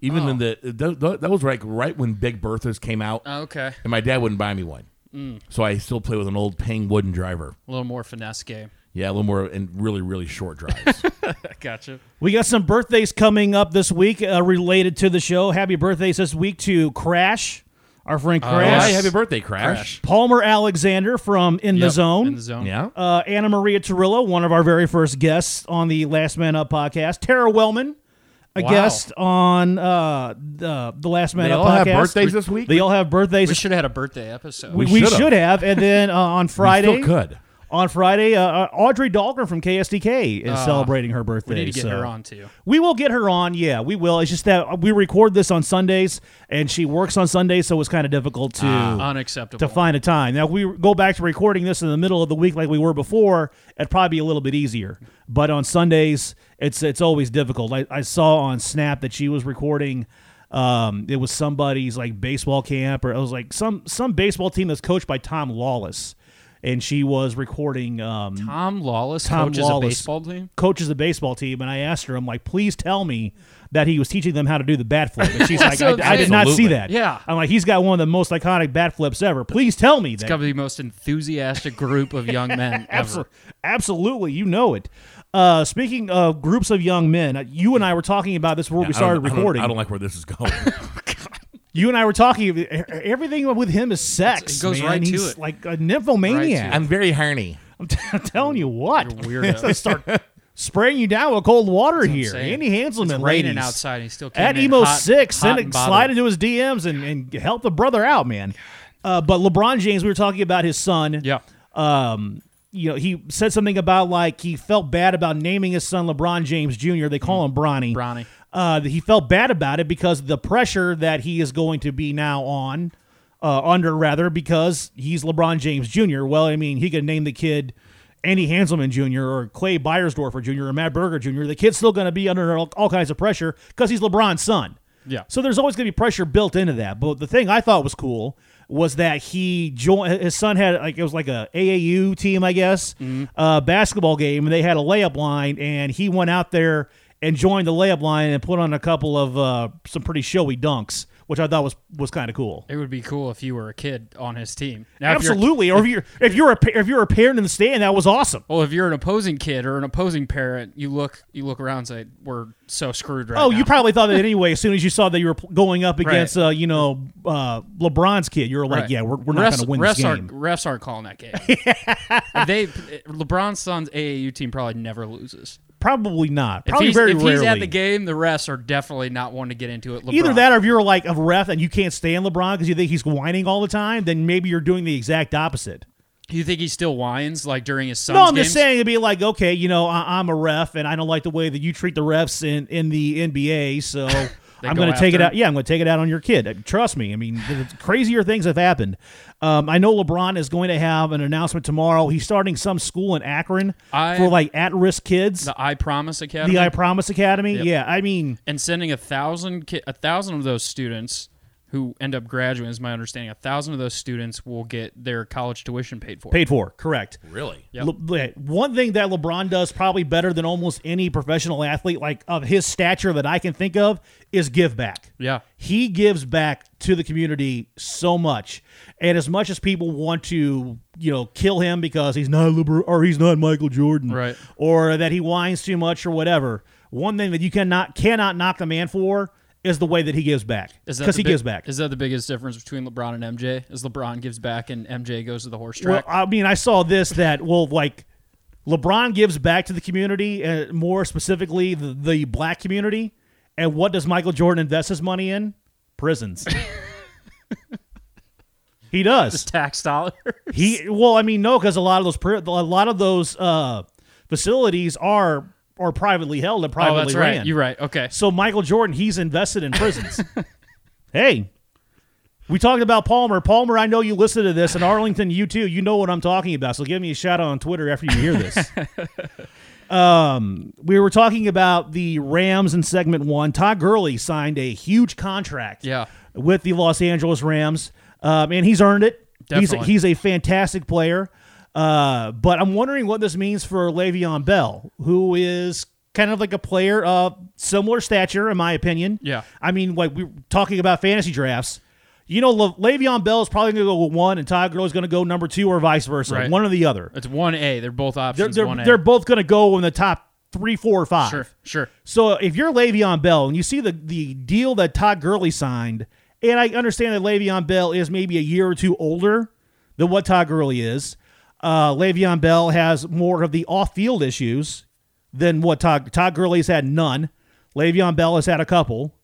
Even Oh. in the th- th- that was like right when Big Berthas came out, Oh, okay, and my dad wouldn't buy me one. Mm. So I still play with an old Ping wooden driver. a little more finesse game. Yeah, a little more and really really short drives. [laughs] Gotcha. We got some birthdays coming up this week uh, related to the show. Happy birthdays this week to Crash, our friend Oh, Crash, hi, happy birthday, Crash. Crash. Palmer Alexander from In the Yep, Zone. In the zone. Yeah. uh, Anna Maria Torillo, one of our very first guests on the Last Man Up podcast. Tara Wellman, a Wow. guest on uh, the, the Last Man They Up all have podcast. birthdays this week? They all have birthdays. We should have had a birthday episode. We, We we should've. should have. And then uh, on Friday, We still could. On Friday, uh, uh, Audrey Dahlgren from KSDK is Ah, celebrating her birthday. we need to get so- her on too. We will get her on. Yeah, we will. It's just that we record this on Sundays, and she works on Sundays, so it's kind of difficult to Unacceptable. to find a time. Now, if we go back to recording this in the middle of the week like we were before, it'd probably be a little bit easier. But on Sundays, it's it's always difficult. I, I saw on Snap that she was recording. Um, it was somebody's like baseball camp, or it was like some some baseball team that's coached by Tom Lawless, and she was recording. Um, Tom Lawless Tom coaches Lawless. a baseball team. coaches the baseball team, and I asked her, I'm like, please tell me that he was teaching them how to do the bat flip. And she's [laughs] like, That's I, I did not see that. Yeah. I'm like, he's got one of the most iconic bat flips ever. Please tell me It's that. got to be the most enthusiastic group of young men [laughs] ever. Absolutely, you know it. Uh, speaking of groups of young men, uh, you and I were talking about this before we I don't- started I don't- recording. I don't like where this is going. [laughs] you and I were talking. Everything with him is sex. It goes man. right to He's it. like a nymphomaniac. Right I'm very horny. I'm, t- I'm telling you what. You're a weirdo. start spraying you down with cold water here. saying. Andy Hanselman, It's raining ladies. outside. And he still came at in emo hot- six, hot send and it, slide into his DMs and, and help the brother out, man. Uh, but LeBron James, we were talking about his son. Yeah. Um, you know, he said something about like he felt bad about naming his son LeBron James Jr. They call him Bronny. Bronny. Uh, he felt bad about it because the pressure that he is going to be now on, uh, under rather, because he's LeBron James Jr. Well, I mean, he could name the kid Andy Hanselman Jr. or Clay Beiersdorfer Jr. or Matt Berger Jr. The kid's still going to be under all, all kinds of pressure because he's LeBron's son. Yeah. So there's always going to be pressure built into that. But the thing I thought was cool was that he joined. His son had like it was like a AAU team, I guess, uh, basketball game, and they had a layup line, and he went out there and joined the layup line and put on a couple of uh, some pretty showy dunks, which I thought was was kind of cool. It would be cool if you were a kid on his team. Now, if Absolutely. Or if you're if you're a if you're a parent in the stand, that was awesome. well, if you're an opposing kid or an opposing parent, you look you look around and say, "We're so screwed right Oh, now." you probably thought that anyway. As soon as you saw that you were going up against, Right. uh, you know, uh, LeBron's kid, you were like, Right. yeah, we're, we're not going to win refs this Aren't, game. refs aren't calling that game. [laughs] they LeBron's son's AAU team probably never loses. Probably not. If, Probably he's, very if rarely. he's at the game, the refs are definitely not wanting to get into it. LeBron. Either that, or if you're like a ref and you can't stand LeBron because you think he's whining all the time, then maybe you're doing the exact opposite. you think he still whines like during his son's no, I'm games? just saying it'd be like, okay, you know, I, I'm a ref and I don't like the way that you treat the refs in, in the NBA, so [laughs] I'm going to take it out. Yeah, I'm going to take it out on your kid. Uh, Trust me. I mean, crazier things have happened. Um, I know LeBron is going to have an announcement tomorrow. He's starting some school in Akron I- for like at-risk kids. the I Promise Academy. The I Promise Academy. Yep. Yeah, I mean, and sending a thousand ki- a thousand of those students who end up graduating, is my understanding, a thousand of those students will get their college tuition paid for. Paid for, correct. Really? Yep. Le- one thing that LeBron does probably better than almost any professional athlete, like of his stature that I can think of, is give back. Yeah. He gives back to the community so much. And as much as people want to, you know, kill him because he's not LeBron or he's not Michael Jordan, Right. or that he whines too much or whatever, one thing that you cannot cannot knock the man for is the way that he gives back. Because he big- gives back. Is that the biggest difference between LeBron and MJ? Is LeBron gives back and MJ goes to the horse track? Well. I mean, I saw this that well, like LeBron gives back to the community, and more specifically the, the black community. And what does Michael Jordan invest his money in? Prisons. [laughs] he does. Tax dollars. He well, I mean, no, because a lot of those a lot of those uh, facilities are are privately held and oh, privately that's ran. right. You're right. Okay. So Michael Jordan, he's invested in prisons. [laughs] hey, we talked about Palmer. Palmer, I know you listen to this, and Arlington, you too. You know what I'm talking about. So give me a shout out on Twitter after you hear this. [laughs] um, we were talking about the Rams in segment one. Todd Gurley signed a huge contract. Yeah. With the Los Angeles Rams, um, and he's earned it. He's a, Definitely. he's a fantastic player. Uh, but I'm wondering what this means for Le'Veon Bell, who is kind of like a player of similar stature, in my opinion. Yeah. I mean, like we're talking about fantasy drafts. You know, Le- Le'Veon Bell is probably going to go one, and Todd Gurley is going to go number two, or vice versa, Right. one or the other. It's one A. They're both They're options. they're, A. they're both going to go in the top three, four, or five. sure. Sure. So if you're Le'Veon Bell and you see the the deal that Todd Gurley signed, and I understand that Le'Veon Bell is maybe a year or two older than what Todd Gurley is. Uh, Le'Veon Bell has more of the off-field issues than what Todd Todd Gurley's had none. Le'Veon Bell has had a couple,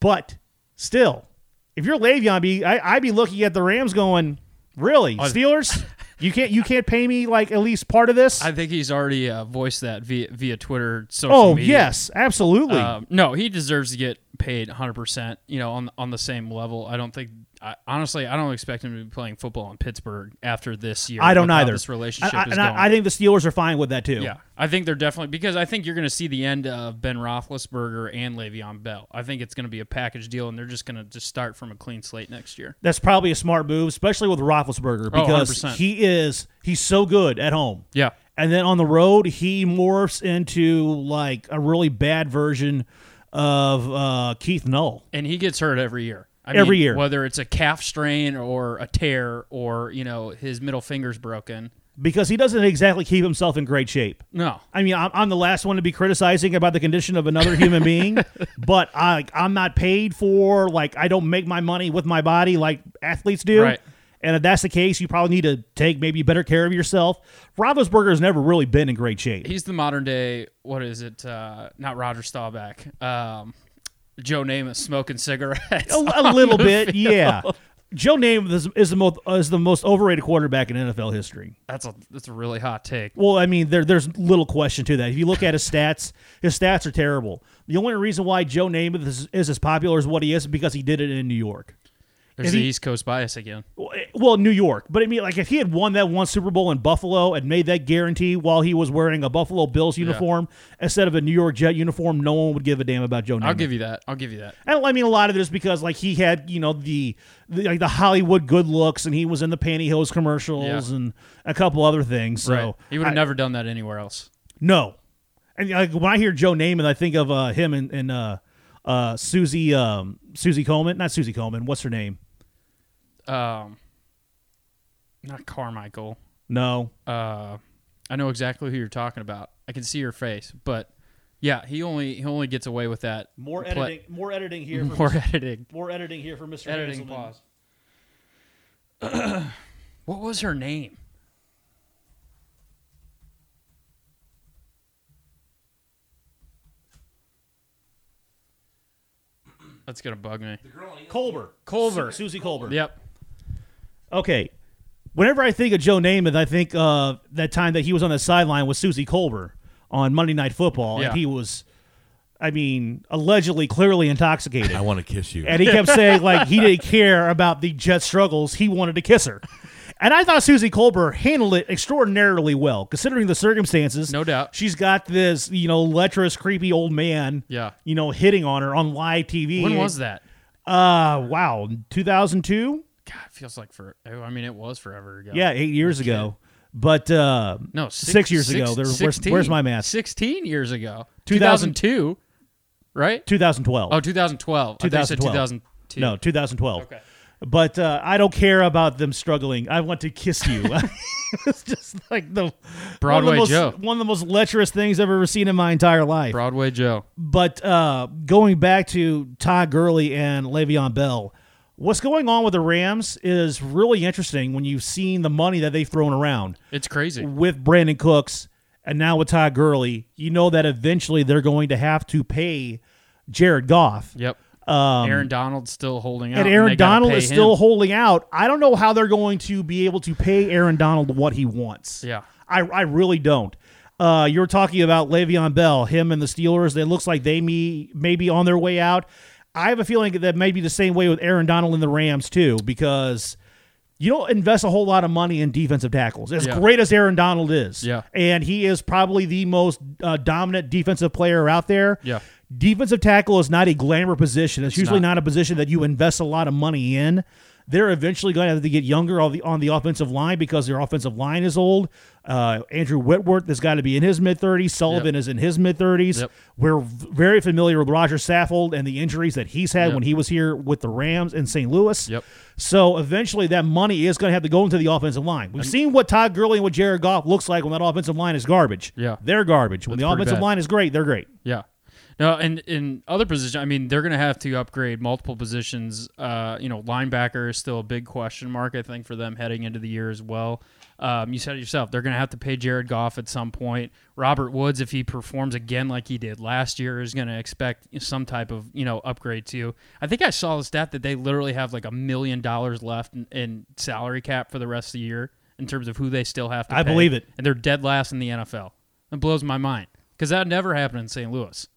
but still, if you're Le'Veon, be I, I'd be looking at the Rams going, really Steelers. You can't you can't pay me like at least part of this. I think he's already uh, voiced that via via Twitter, social oh media. yes, absolutely. Um, no, he deserves to get paid 100%, you know, on on the same level. I don't think I, honestly, I don't expect him to be playing football in Pittsburgh after this year. I don't either. This relationship I, I- is and going. I, think the Steelers are fine with that too. yeah, I think they're definitely because I think you're going to see the end of Ben Roethlisberger and Le'Veon Bell. I think it's going to be a package deal, and they're just going to just start from a clean slate next year. That's probably a smart move, especially with Roethlisberger Oh, because 100%. he is he's so good at home, Yeah, and then on the road he morphs into like a really bad version of uh, Keith Null. and he gets hurt every year. I Every mean, year. whether it's a calf strain or a tear or you know his middle finger's broken. because he doesn't exactly keep himself in great shape. No, I mean, I'm, I'm the last one to be criticizing about the condition of another human being, [laughs] but I, I'm not paid for like I don't make my money with my body like athletes do. Right. And if that's the case, you probably need to take maybe better care of yourself. Roethlisberger has never really been in great shape. he's the modern day. What is it? Uh, not Roger Staubach. Um, Joe Namath smoking cigarettes. a, a little bit, yeah. Joe Namath is, is the most is the most overrated quarterback in NFL history. That's a that's a really hot take. Well, I mean, there, there's little question to that. If you look at his stats, his stats are terrible. The only reason why Joe Namath is, is as popular as what he is is because he did it in New York. There's the he- East Coast bias again. Well, New York, but I mean, like if he had won that one Super Bowl in Buffalo and made that guarantee while he was wearing a Buffalo Bills uniform instead of a New York Jet uniform, no one would give a damn about Joe Namath. I'll give you that. I'll give you that. And I mean, a lot of it is because like he had, you know, the, the like the Hollywood good looks, and he was in the pantyhose commercials Yeah. and a couple other things. So He would have never done that anywhere else. no. And like when I hear Joe Namath, I think of uh, him and, and uh, uh, Susie um, Susie Coleman, not Susie Coleman. What's her name? Um, not Carmichael. No, Uh, I know exactly who you're talking about. I can see your face, but yeah, he only he only gets away with that. more play- editing. More editing here. For [laughs] More Mr. editing. more editing here for Mr. Editing Hanselman. pause. [clears throat] what was her name? That's gonna bug me. Kolber. Culver. Su- Susie Kolber. Yep. Okay. Whenever I think of Joe Namath, I think uh, that time that he was on the sideline with Susie Kolber on Monday Night Football, Yeah. and he was, I mean, allegedly clearly intoxicated. I want to kiss you. and he kept saying like he didn't care about the Jet struggles. He wanted to kiss her. And I thought Susie Kolber handled it extraordinarily well, considering the circumstances. No doubt. She's got this, you know, lecherous, creepy old man, Yeah. you know, hitting on her on live TV. When was that? Uh, wow, 2002. God, it feels like for. I mean, it was forever ago. Yeah, eight years ago. But uh, No, six, years ago. There, where's, where's my math? 16 years ago. 2002, right? 2012. Oh, 2012. I thought you said 2012. 2002. no, 2012. Okay. But uh, I don't care about them struggling. I want to kiss you. [laughs] it's just like the Broadway one the Joe. most, One of the most lecherous things I've ever seen in my entire life. Broadway Joe. But uh, going back to Todd Gurley and Le'Veon Bell, what's going on with the Rams is really interesting when you've seen the money that they've thrown around It's crazy. with Brandin Cooks and now with Todd Gurley. You know that eventually they're going to have to pay Jared Goff. Yep. Um, Aaron Donald's still holding out. and Aaron gotta Donald is still holding out. I don't know how they're going to be able to pay Aaron Donald what he wants. Yeah. I, I really don't. Uh, you're talking about Le'Veon Bell, him and the Steelers. It looks like they may, may be on their way out. I have a feeling that may be the same way with Aaron Donald and the Rams, too, because you don't invest a whole lot of money in defensive tackles. As Yeah. great as Aaron Donald is, Yeah. and he is probably the most uh, dominant defensive player out there. Yeah. Defensive tackle is not a glamour position. It's, usually not. not. a position that you invest a lot of money in. They're eventually going to have to get younger on the on the offensive line because their offensive line is old. Uh, Andrew Whitworth has got to be in his mid thirties. Sullivan Yep. is in his mid thirties. Yep. We're very familiar with Roger Saffold and the injuries that he's had Yep. when he was here with the Rams in St. Louis. Yep. So eventually, that money is going to have to go into the offensive line. We've seen what Todd Gurley and what Jared Goff looks like when that offensive line is garbage. Yeah. they're garbage. When the offensive bad. line is great, they're great. Yeah. No, and in other positions, I mean, they're going to have to upgrade multiple positions. Uh, you know, linebacker is still a big question mark, I think, for them heading into the year as well. Um, you said it yourself; they're going to have to pay Jared Goff at some point. Robert Woods, if he performs again like he did last year, is going to expect some type of you know upgrade too. I think I saw the stat that they literally have like a million dollars left in, in salary cap for the rest of the year in terms of who they still have to. I pay. believe it. and they're dead last in the NFL. It blows my mind because that never happened in St. Louis.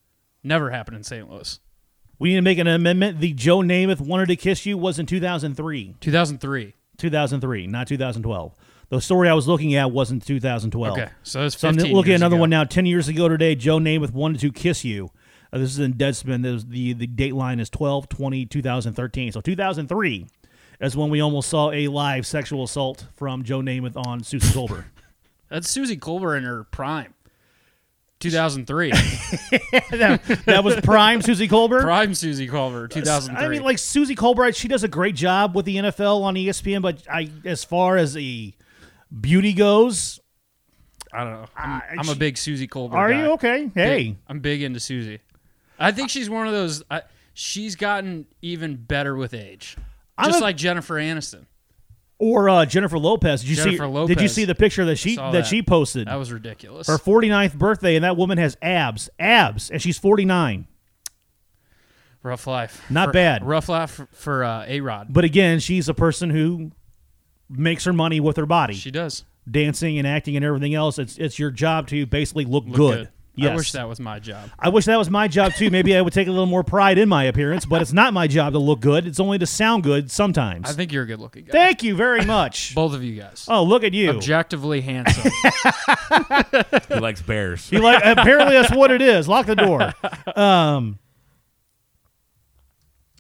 Never happened in St. Louis. We need to make an amendment. The Joe Namath wanted to kiss you was in 2003. 2003. 2003, not 2012. The story I was looking at wasn't 2012. Okay, so that's So I'm 15 looking at another ago. one now. 10 years ago today, Joe Namath wanted to kiss you. Uh, this is in Deadspin. This, the, the date line is 12 20 2013. So 2003 is when we almost saw a live sexual assault from Joe Namath on Susie Kolber. [laughs] That's Susie Kolber in her prime. 2003. [laughs] that, that was prime Susie Kolber. prime Susie Kolber. 2003. I mean, like Susie Kolber, she does a great job with the NFL on ESPN, but I, as far as the beauty goes, I don't know. I'm, I- I'm a big Susie Kolber. are guy. you okay? Hey, Big- I'm big into Susie. I think she's one of those. I, she's gotten even better with age, just a- like Jennifer Aniston. Or uh, Jennifer Lopez. Did you Jennifer see? Did you see the picture that she that that. she posted? That was ridiculous. her 49th birthday, and that woman has abs, abs, and she's 49. Rough life. Not For- bad. Rough life for, for uh, A Rod. But again, she's a person who makes her money with her body, She does. dancing and acting and everything else. It's it's your job to basically look, Look good. Yes. I wish that was my job. I wish that was my job too. Maybe I would take a little more pride in my appearance, but it's not my job to look good. It's only to sound good sometimes. I think you're a good looking guy. Thank you very much. [laughs] Both of you guys. Oh, look at you. Objectively handsome. [laughs] He likes bears. He like apparently that's what it is. Lock the door. [laughs] Um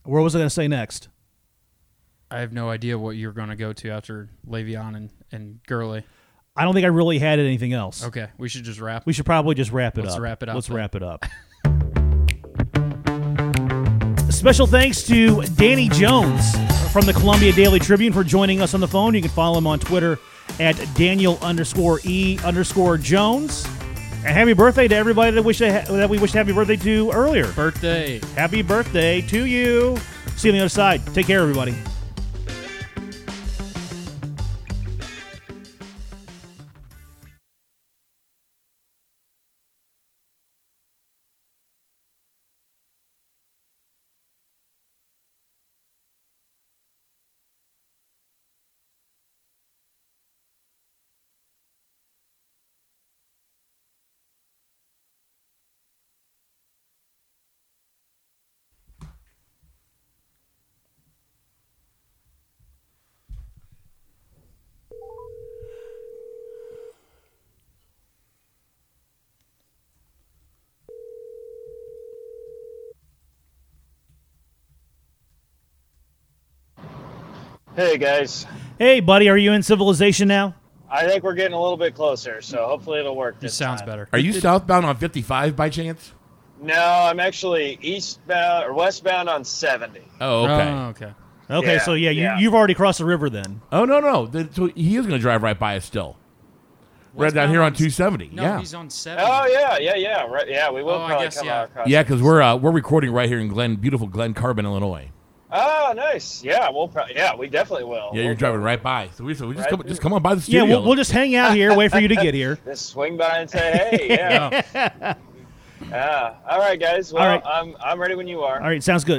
Where was I going to say next? I have no idea what you're going to go to after Le'Veon and, and Gurley. I don't think I really had anything else. Okay, we should just wrap. We should probably just wrap it Let's up. wrap it up Let's then. wrap it up. [laughs] Special thanks to Danny Jones from the Columbia Daily Tribune for joining us on the phone. You can follow him on Twitter at Daniel underscore E underscore Jones. And happy birthday to everybody that wish that that we wished happy birthday to earlier. Birthday. Happy birthday to you. See you on the other side. Take care, everybody. Hey guys, Hey, buddy, are you in civilization now? I think we're getting a little bit closer, so hopefully it'll work. This This sounds time. better. Are you southbound on 55 by chance? No, I'm actually eastbound or westbound on 70. Oh, okay. Oh, okay. Okay, Yeah, so yeah, you, yeah. you've already crossed the river then. Oh no, no. The, so he is going to drive right by us still. Right down here on 270. No, yeah. he's on seven. Oh yeah, yeah, yeah, right. Yeah, we will Oh, I probably guess, come yeah. out across. Yeah, because we're uh, we're recording right here in Glen, beautiful Glen Carbon, Illinois. Oh, nice. Yeah, we'll. Pro- yeah, we definitely will. Yeah, you're driving right by. So we, so we just Right come just come on by the Yeah, studio. we'll, we'll just hang out here, wait for you to get here. [laughs] Just swing by and say, hey, [laughs] yeah. [laughs] yeah. All right, guys. Well, All right. I'm I'm ready when you are. All right, sounds good.